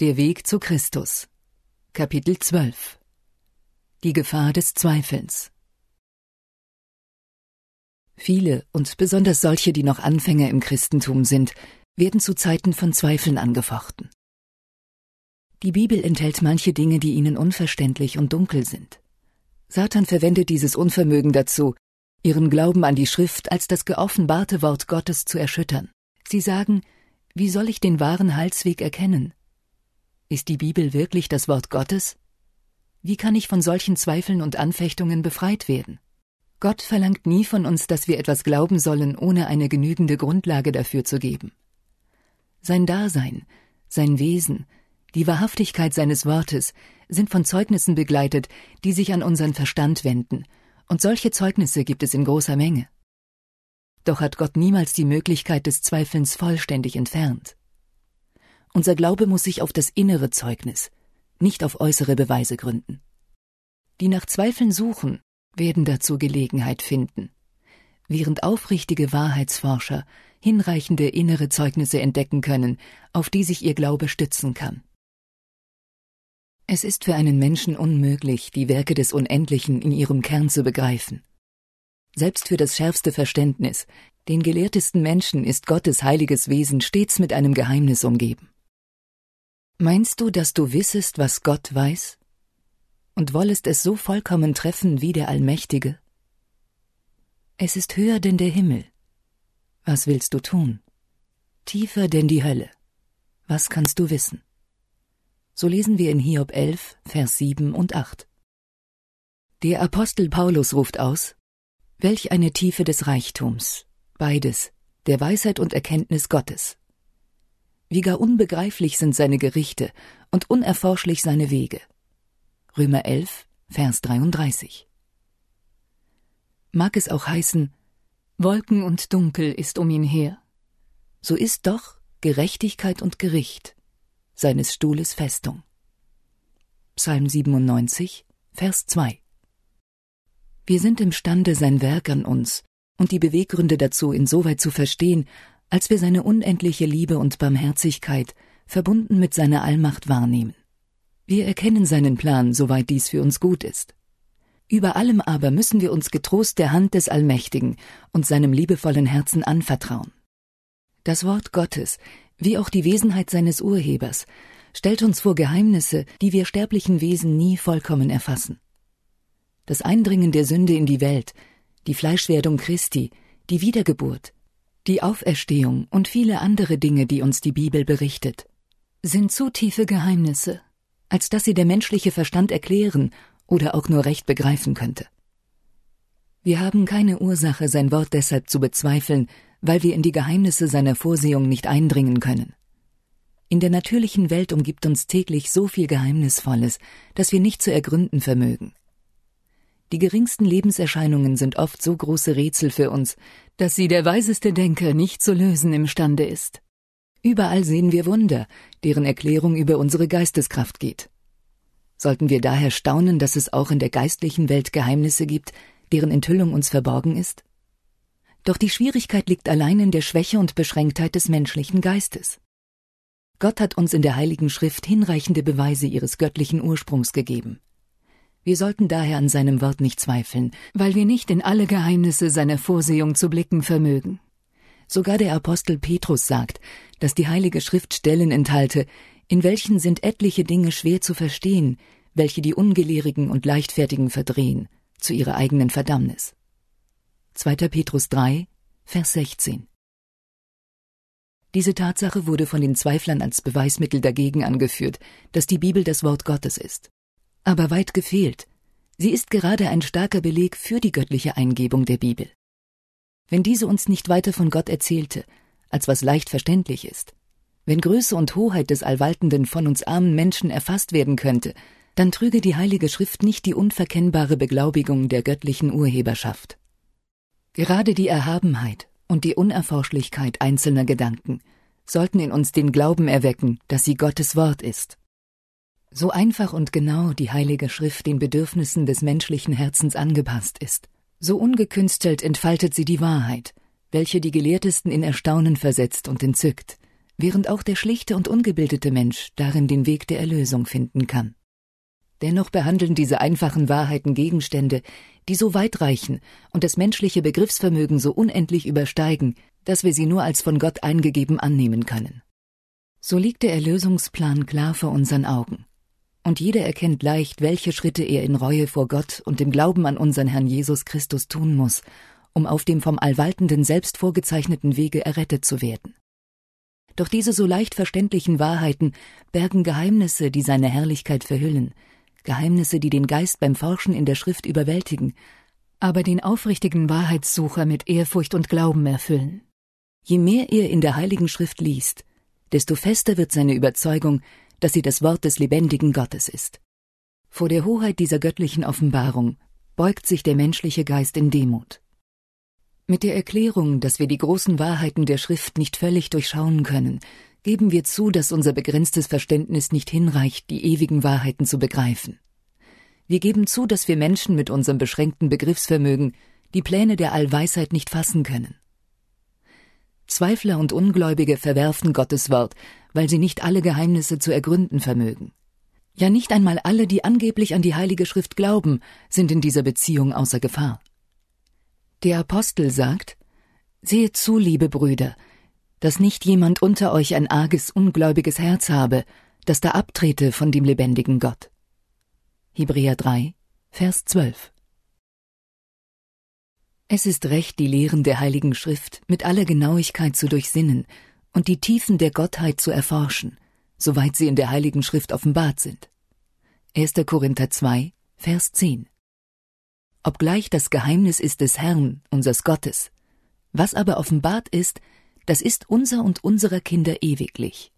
Der Weg zu Christus Kapitel 12 Die Gefahr des Zweifelns Viele, und besonders solche, die noch Anfänger im Christentum sind, werden zu Zeiten von Zweifeln angefochten. Die Bibel enthält manche Dinge, die ihnen unverständlich und dunkel sind. Satan verwendet dieses Unvermögen dazu, ihren Glauben an die Schrift als das geoffenbarte Wort Gottes zu erschüttern. Sie sagen, wie soll ich den wahren Heilsweg erkennen? Ist die Bibel wirklich das Wort Gottes? Wie kann ich von solchen Zweifeln und Anfechtungen befreit werden? Gott verlangt nie von uns, dass wir etwas glauben sollen, ohne eine genügende Grundlage dafür zu geben. Sein Dasein, sein Wesen, die Wahrhaftigkeit seines Wortes sind von Zeugnissen begleitet, die sich an unseren Verstand wenden, und solche Zeugnisse gibt es in großer Menge. Doch hat Gott niemals die Möglichkeit des Zweifelns vollständig entfernt. Unser Glaube muss sich auf das innere Zeugnis, nicht auf äußere Beweise gründen. Die nach Zweifeln suchen, werden dazu Gelegenheit finden, während aufrichtige Wahrheitsforscher hinreichende innere Zeugnisse entdecken können, auf die sich ihr Glaube stützen kann. Es ist für einen Menschen unmöglich, die Werke des Unendlichen in ihrem Kern zu begreifen. Selbst für das schärfste Verständnis, den gelehrtesten Menschen ist Gottes heiliges Wesen stets mit einem Geheimnis umgeben. Meinst du, dass du wissest, was Gott weiß? Und wollest es so vollkommen treffen wie der Allmächtige? Es ist höher denn der Himmel. Was willst du tun? Tiefer denn die Hölle. Was kannst du wissen? So lesen wir in Hiob 11, Vers 7 und 8. Der Apostel Paulus ruft aus, Welch eine Tiefe des Reichtums, beides, der Weisheit und Erkenntnis Gottes. Wie gar unbegreiflich sind seine Gerichte und unerforschlich seine Wege. Römer 11, Vers 33. Mag es auch heißen, Wolken und Dunkel ist um ihn her. So ist doch Gerechtigkeit und Gericht seines Stuhles Festung. Psalm 97, Vers 2 Wir sind imstande, sein Werk an uns und die Beweggründe dazu insoweit zu verstehen, als wir seine unendliche Liebe und Barmherzigkeit verbunden mit seiner Allmacht wahrnehmen. Wir erkennen seinen Plan, soweit dies für uns gut ist. Über allem aber müssen wir uns getrost der Hand des Allmächtigen und seinem liebevollen Herzen anvertrauen. Das Wort Gottes wie auch die Wesenheit seines Urhebers, stellt uns vor Geheimnisse, die wir sterblichen Wesen nie vollkommen erfassen. Das Eindringen der Sünde in die Welt, die Fleischwerdung Christi, die Wiedergeburt, die Auferstehung und viele andere Dinge, die uns die Bibel berichtet, sind zu tiefe Geheimnisse, als dass sie der menschliche Verstand erklären oder auch nur recht begreifen könnte. Wir haben keine Ursache, sein Wort deshalb zu bezweifeln, weil wir in die Geheimnisse seiner Vorsehung nicht eindringen können. In der natürlichen Welt umgibt uns täglich so viel Geheimnisvolles, dass wir nicht zu ergründen vermögen. Die geringsten Lebenserscheinungen sind oft so große Rätsel für uns, dass sie der weiseste Denker nicht zu lösen imstande ist. Überall sehen wir Wunder, deren Erklärung über unsere Geisteskraft geht. Sollten wir daher staunen, dass es auch in der geistlichen Welt Geheimnisse gibt, deren Enthüllung uns verborgen ist? Doch die Schwierigkeit liegt allein in der Schwäche und Beschränktheit des menschlichen Geistes. Gott hat uns in der Heiligen Schrift hinreichende Beweise ihres göttlichen Ursprungs gegeben. Wir sollten daher an seinem Wort nicht zweifeln, weil wir nicht in alle Geheimnisse seiner Vorsehung zu blicken vermögen. Sogar der Apostel Petrus sagt, dass die Heilige Schrift Stellen enthalte, in welchen sind etliche Dinge schwer zu verstehen, welche die Ungelehrigen und Leichtfertigen verdrehen, zu ihrer eigenen Verdammnis. 2. Petrus 3, Vers 16. Diese Tatsache wurde von den Zweiflern als Beweismittel dagegen angeführt, dass die Bibel das Wort Gottes ist. Aber weit gefehlt. Sie ist gerade ein starker Beleg für die göttliche Eingebung der Bibel. Wenn diese uns nicht weiter von Gott erzählte, als was leicht verständlich ist, wenn Größe und Hoheit des Allwaltenden von uns armen Menschen erfasst werden könnte, dann trüge die Heilige Schrift nicht die unverkennbare Beglaubigung der göttlichen Urheberschaft. Gerade die Erhabenheit und die Unerforschlichkeit einzelner Gedanken sollten in uns den Glauben erwecken, dass sie Gottes Wort ist. So einfach und genau die Heilige Schrift den Bedürfnissen des menschlichen Herzens angepasst ist, so ungekünstelt entfaltet sie die Wahrheit, welche die Gelehrtesten in Erstaunen versetzt und entzückt, während auch der schlichte und ungebildete Mensch darin den Weg der Erlösung finden kann. Dennoch behandeln diese einfachen Wahrheiten Gegenstände, die so weit reichen und das menschliche Begriffsvermögen so unendlich übersteigen, dass wir sie nur als von Gott eingegeben annehmen können. So liegt der Erlösungsplan klar vor unseren Augen. Und jeder erkennt leicht, welche Schritte er in Reue vor Gott und im Glauben an unseren Herrn Jesus Christus tun muss, um auf dem vom Allwaltenden selbst vorgezeichneten Wege errettet zu werden. Doch diese so leicht verständlichen Wahrheiten bergen Geheimnisse, die seine Herrlichkeit verhüllen, Geheimnisse, die den Geist beim Forschen in der Schrift überwältigen, aber den aufrichtigen Wahrheitssucher mit Ehrfurcht und Glauben erfüllen. Je mehr er in der Heiligen Schrift liest, desto fester wird seine Überzeugung, dass sie das Wort des lebendigen Gottes ist. Vor der Hoheit dieser göttlichen Offenbarung beugt sich der menschliche Geist in Demut. Mit der Erklärung, dass wir die großen Wahrheiten der Schrift nicht völlig durchschauen können, geben wir zu, dass unser begrenztes Verständnis nicht hinreicht, die ewigen Wahrheiten zu begreifen. Wir geben zu, dass wir Menschen mit unserem beschränkten Begriffsvermögen die Pläne der Allweisheit nicht fassen können. Zweifler und Ungläubige verwerfen Gottes Wort, weil sie nicht alle Geheimnisse zu ergründen vermögen. Ja nicht einmal alle, die angeblich an die Heilige Schrift glauben, sind in dieser Beziehung außer Gefahr. Der Apostel sagt Seht zu, liebe Brüder, dass nicht jemand unter euch ein arges, ungläubiges Herz habe, das da abtrete von dem lebendigen Gott. Hebräer 3, Vers 12 Es ist recht, die Lehren der Heiligen Schrift mit aller Genauigkeit zu durchsinnen und die Tiefen der Gottheit zu erforschen, soweit sie in der Heiligen Schrift offenbart sind. 1. Korinther 2, Vers 10 Obgleich das Geheimnis ist des Herrn, unseres Gottes, was aber offenbart ist, das ist unser und unserer Kinder ewiglich.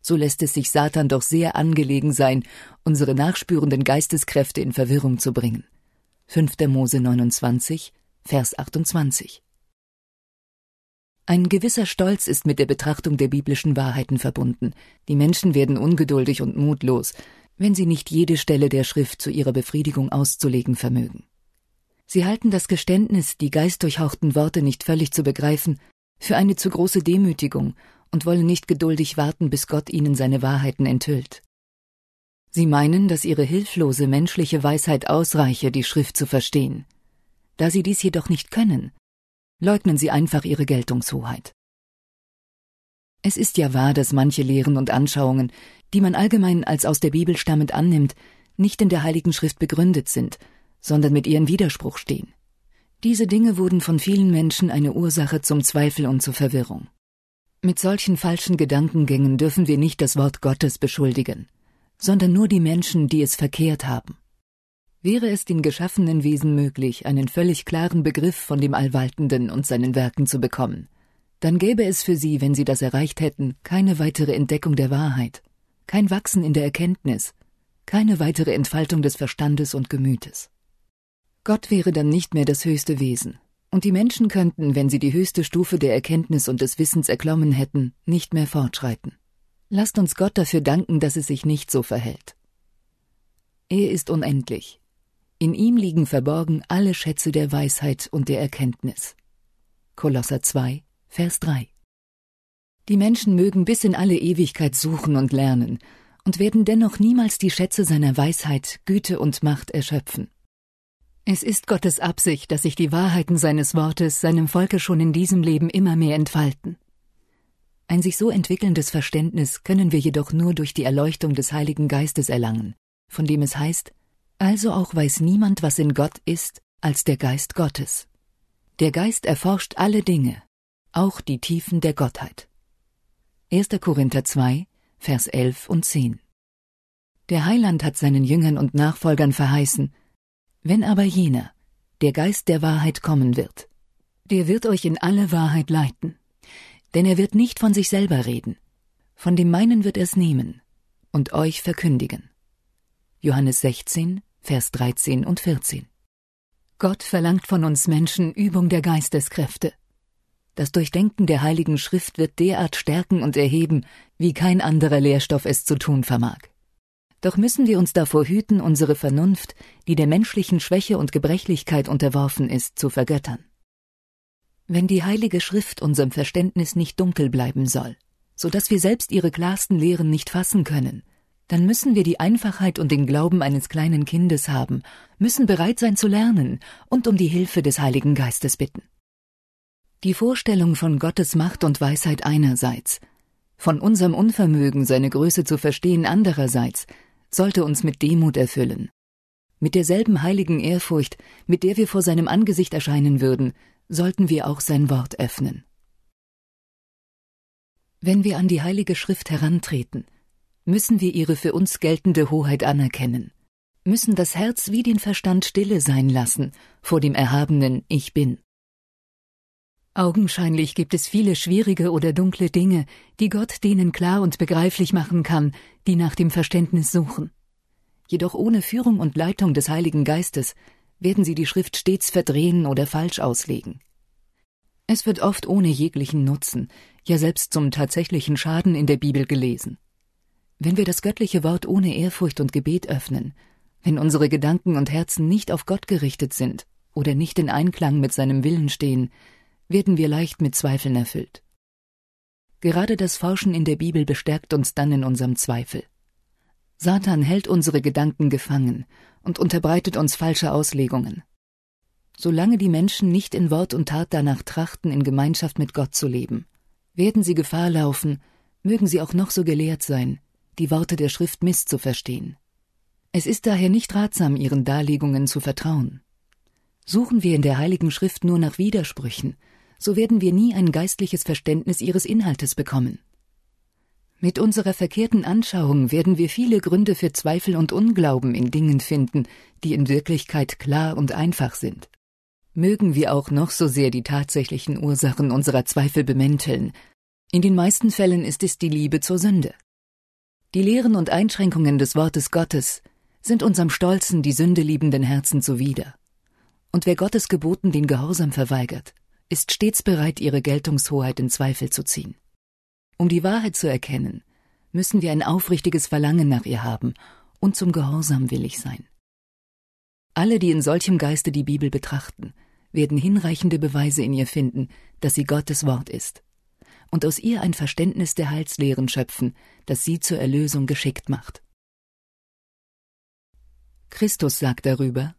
So lässt es sich Satan doch sehr angelegen sein, unsere nachspürenden Geisteskräfte in Verwirrung zu bringen. 5. Mose 29, Vers 28. Ein gewisser Stolz ist mit der Betrachtung der biblischen Wahrheiten verbunden. Die Menschen werden ungeduldig und mutlos, wenn sie nicht jede Stelle der Schrift zu ihrer Befriedigung auszulegen vermögen. Sie halten das Geständnis, die geistdurchhauchten Worte nicht völlig zu begreifen, für eine zu große Demütigung und wollen nicht geduldig warten, bis Gott ihnen seine Wahrheiten enthüllt. Sie meinen, dass ihre hilflose menschliche Weisheit ausreiche, die Schrift zu verstehen. Da sie dies jedoch nicht können, leugnen sie einfach ihre Geltungshoheit. Es ist ja wahr, dass manche Lehren und Anschauungen, die man allgemein als aus der Bibel stammend annimmt, nicht in der Heiligen Schrift begründet sind, sondern mit ihren Widerspruch stehen. Diese Dinge wurden von vielen Menschen eine Ursache zum Zweifel und zur Verwirrung. Mit solchen falschen Gedankengängen dürfen wir nicht das Wort Gottes beschuldigen, sondern nur die Menschen, die es verkehrt haben. Wäre es den geschaffenen Wesen möglich, einen völlig klaren Begriff von dem Allwaltenden und seinen Werken zu bekommen, dann gäbe es für sie, wenn sie das erreicht hätten, keine weitere Entdeckung der Wahrheit, kein Wachsen in der Erkenntnis, keine weitere Entfaltung des Verstandes und Gemütes. Gott wäre dann nicht mehr das höchste Wesen, und die Menschen könnten, wenn sie die höchste Stufe der Erkenntnis und des Wissens erklommen hätten, nicht mehr fortschreiten. Lasst uns Gott dafür danken, dass es sich nicht so verhält. Er ist unendlich. In ihm liegen verborgen alle Schätze der Weisheit und der Erkenntnis. Kolosser 2, Vers 3. Die Menschen mögen bis in alle Ewigkeit suchen und lernen und werden dennoch niemals die Schätze seiner Weisheit, Güte und Macht erschöpfen. Es ist Gottes Absicht, dass sich die Wahrheiten seines Wortes seinem Volke schon in diesem Leben immer mehr entfalten. Ein sich so entwickelndes Verständnis können wir jedoch nur durch die Erleuchtung des Heiligen Geistes erlangen, von dem es heißt, also auch weiß niemand, was in Gott ist, als der Geist Gottes. Der Geist erforscht alle Dinge, auch die Tiefen der Gottheit. 1. Korinther 2, Vers 11 und 10. Der Heiland hat seinen Jüngern und Nachfolgern verheißen, wenn aber jener, der Geist der Wahrheit kommen wird, der wird euch in alle Wahrheit leiten, denn er wird nicht von sich selber reden, von dem meinen wird er es nehmen und euch verkündigen. Johannes 16, Vers 13 und 14. Gott verlangt von uns Menschen Übung der Geisteskräfte. Das Durchdenken der Heiligen Schrift wird derart stärken und erheben, wie kein anderer Lehrstoff es zu tun vermag. Doch müssen wir uns davor hüten, unsere Vernunft, die der menschlichen Schwäche und Gebrechlichkeit unterworfen ist, zu vergöttern. Wenn die Heilige Schrift unserem Verständnis nicht dunkel bleiben soll, so dass wir selbst ihre klarsten Lehren nicht fassen können, dann müssen wir die Einfachheit und den Glauben eines kleinen Kindes haben, müssen bereit sein zu lernen und um die Hilfe des Heiligen Geistes bitten. Die Vorstellung von Gottes Macht und Weisheit einerseits, von unserem Unvermögen, seine Größe zu verstehen andererseits, sollte uns mit Demut erfüllen. Mit derselben heiligen Ehrfurcht, mit der wir vor seinem Angesicht erscheinen würden, sollten wir auch sein Wort öffnen. Wenn wir an die Heilige Schrift herantreten, müssen wir ihre für uns geltende Hoheit anerkennen, müssen das Herz wie den Verstand stille sein lassen vor dem erhabenen Ich bin. Augenscheinlich gibt es viele schwierige oder dunkle Dinge, die Gott denen klar und begreiflich machen kann, die nach dem Verständnis suchen. Jedoch ohne Führung und Leitung des Heiligen Geistes werden sie die Schrift stets verdrehen oder falsch auslegen. Es wird oft ohne jeglichen Nutzen, ja selbst zum tatsächlichen Schaden in der Bibel gelesen. Wenn wir das göttliche Wort ohne Ehrfurcht und Gebet öffnen, wenn unsere Gedanken und Herzen nicht auf Gott gerichtet sind oder nicht in Einklang mit seinem Willen stehen, werden wir leicht mit Zweifeln erfüllt. Gerade das Forschen in der Bibel bestärkt uns dann in unserem Zweifel. Satan hält unsere Gedanken gefangen und unterbreitet uns falsche Auslegungen. Solange die Menschen nicht in Wort und Tat danach trachten, in Gemeinschaft mit Gott zu leben, werden sie Gefahr laufen, mögen sie auch noch so gelehrt sein, die Worte der Schrift misszuverstehen. Es ist daher nicht ratsam, ihren Darlegungen zu vertrauen. Suchen wir in der Heiligen Schrift nur nach Widersprüchen, so werden wir nie ein geistliches Verständnis ihres Inhaltes bekommen. Mit unserer verkehrten Anschauung werden wir viele Gründe für Zweifel und Unglauben in Dingen finden, die in Wirklichkeit klar und einfach sind. Mögen wir auch noch so sehr die tatsächlichen Ursachen unserer Zweifel bemänteln, in den meisten Fällen ist es die Liebe zur Sünde. Die Lehren und Einschränkungen des Wortes Gottes sind unserem stolzen, die Sünde liebenden Herzen zuwider. Und wer Gottes Geboten den Gehorsam verweigert, ist stets bereit, ihre Geltungshoheit in Zweifel zu ziehen. Um die Wahrheit zu erkennen, müssen wir ein aufrichtiges Verlangen nach ihr haben und zum Gehorsam willig sein. Alle, die in solchem Geiste die Bibel betrachten, werden hinreichende Beweise in ihr finden, dass sie Gottes Wort ist, und aus ihr ein Verständnis der Heilslehren schöpfen, das sie zur Erlösung geschickt macht. Christus sagt darüber,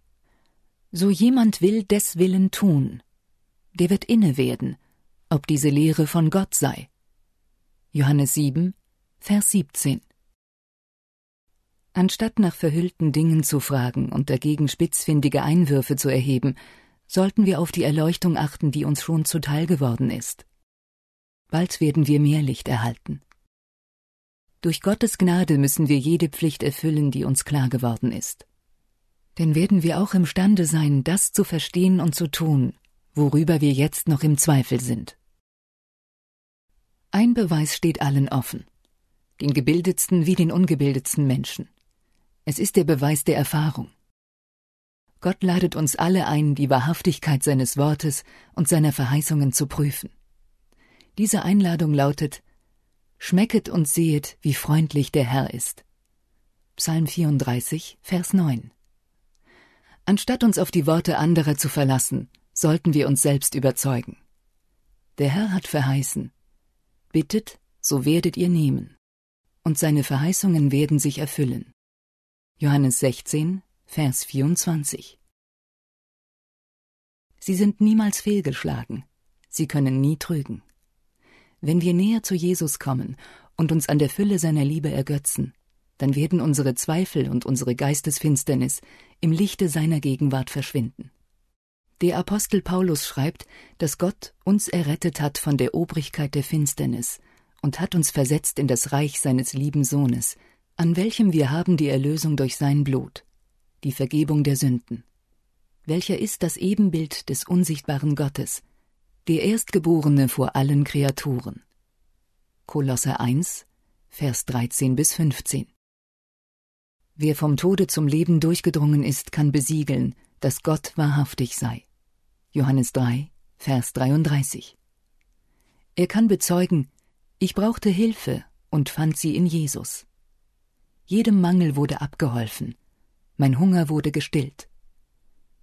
So jemand will des Willen tun, der wird inne werden, ob diese Lehre von Gott sei. Johannes 7, Vers 17. Anstatt nach verhüllten Dingen zu fragen und dagegen spitzfindige Einwürfe zu erheben, sollten wir auf die Erleuchtung achten, die uns schon zuteil geworden ist. Bald werden wir mehr Licht erhalten. Durch Gottes Gnade müssen wir jede Pflicht erfüllen, die uns klar geworden ist. Denn werden wir auch imstande sein, das zu verstehen und zu tun, worüber wir jetzt noch im Zweifel sind. Ein Beweis steht allen offen, den gebildetsten wie den ungebildetsten Menschen. Es ist der Beweis der Erfahrung. Gott ladet uns alle ein, die Wahrhaftigkeit seines Wortes und seiner Verheißungen zu prüfen. Diese Einladung lautet Schmecket und sehet, wie freundlich der Herr ist. Psalm 34, Vers 9. Anstatt uns auf die Worte anderer zu verlassen, sollten wir uns selbst überzeugen. Der Herr hat verheißen, bittet, so werdet ihr nehmen, und seine Verheißungen werden sich erfüllen. Johannes 16, Vers 24. Sie sind niemals fehlgeschlagen, sie können nie trügen. Wenn wir näher zu Jesus kommen und uns an der Fülle seiner Liebe ergötzen, dann werden unsere Zweifel und unsere Geistesfinsternis im Lichte seiner Gegenwart verschwinden. Der Apostel Paulus schreibt, dass Gott uns errettet hat von der Obrigkeit der Finsternis und hat uns versetzt in das Reich seines lieben Sohnes, an welchem wir haben die Erlösung durch sein Blut, die Vergebung der Sünden. Welcher ist das Ebenbild des unsichtbaren Gottes, der Erstgeborene vor allen Kreaturen. Kolosse 1, Vers 13 bis 15. Wer vom Tode zum Leben durchgedrungen ist, kann besiegeln, dass Gott wahrhaftig sei. Johannes 3, Vers 33. Er kann bezeugen, ich brauchte Hilfe und fand sie in Jesus. Jedem Mangel wurde abgeholfen, mein Hunger wurde gestillt.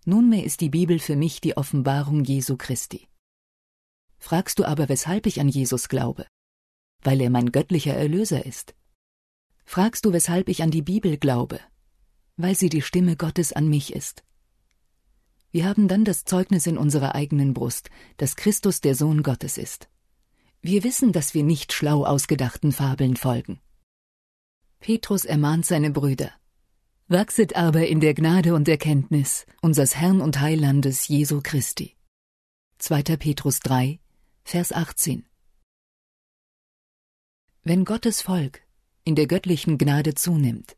Nunmehr ist die Bibel für mich die Offenbarung Jesu Christi. Fragst du aber, weshalb ich an Jesus glaube? weil er mein göttlicher Erlöser ist. Fragst du, weshalb ich an die Bibel glaube? Weil sie die Stimme Gottes an mich ist. Wir haben dann das Zeugnis in unserer eigenen Brust, dass Christus der Sohn Gottes ist. Wir wissen, dass wir nicht schlau ausgedachten Fabeln folgen. Petrus ermahnt seine Brüder. Wachset aber in der Gnade und Erkenntnis unseres Herrn und Heilandes Jesu Christi. 2. Petrus 3, Vers 18. Wenn Gottes Volk in der göttlichen Gnade zunimmt,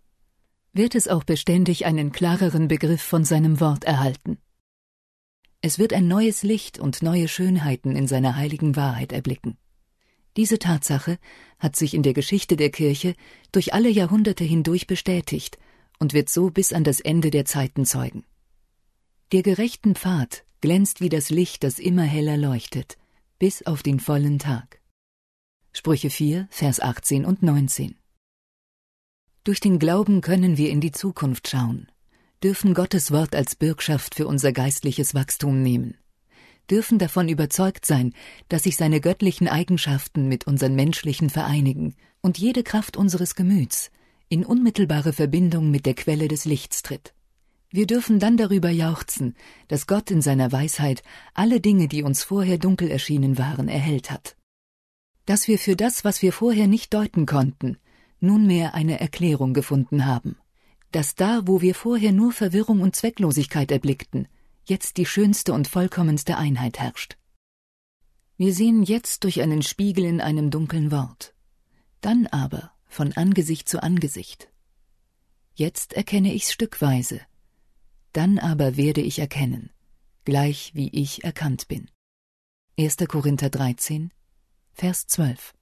wird es auch beständig einen klareren Begriff von seinem Wort erhalten. Es wird ein neues Licht und neue Schönheiten in seiner heiligen Wahrheit erblicken. Diese Tatsache hat sich in der Geschichte der Kirche durch alle Jahrhunderte hindurch bestätigt und wird so bis an das Ende der Zeiten zeugen. Der gerechten Pfad glänzt wie das Licht, das immer heller leuchtet, bis auf den vollen Tag. Sprüche 4, Vers 18 und 19. Durch den Glauben können wir in die Zukunft schauen, dürfen Gottes Wort als Bürgschaft für unser geistliches Wachstum nehmen, dürfen davon überzeugt sein, dass sich seine göttlichen Eigenschaften mit unseren menschlichen vereinigen und jede Kraft unseres Gemüts in unmittelbare Verbindung mit der Quelle des Lichts tritt. Wir dürfen dann darüber jauchzen, dass Gott in seiner Weisheit alle Dinge, die uns vorher dunkel erschienen waren, erhellt hat. Dass wir für das, was wir vorher nicht deuten konnten, nunmehr eine Erklärung gefunden haben dass da, wo wir vorher nur Verwirrung und Zwecklosigkeit erblickten, jetzt die schönste und vollkommenste Einheit herrscht. Wir sehen jetzt durch einen Spiegel in einem dunklen Wort, dann aber von Angesicht zu Angesicht. Jetzt erkenne ich's stückweise, dann aber werde ich erkennen, gleich wie ich erkannt bin. 1. Korinther 13, Vers 12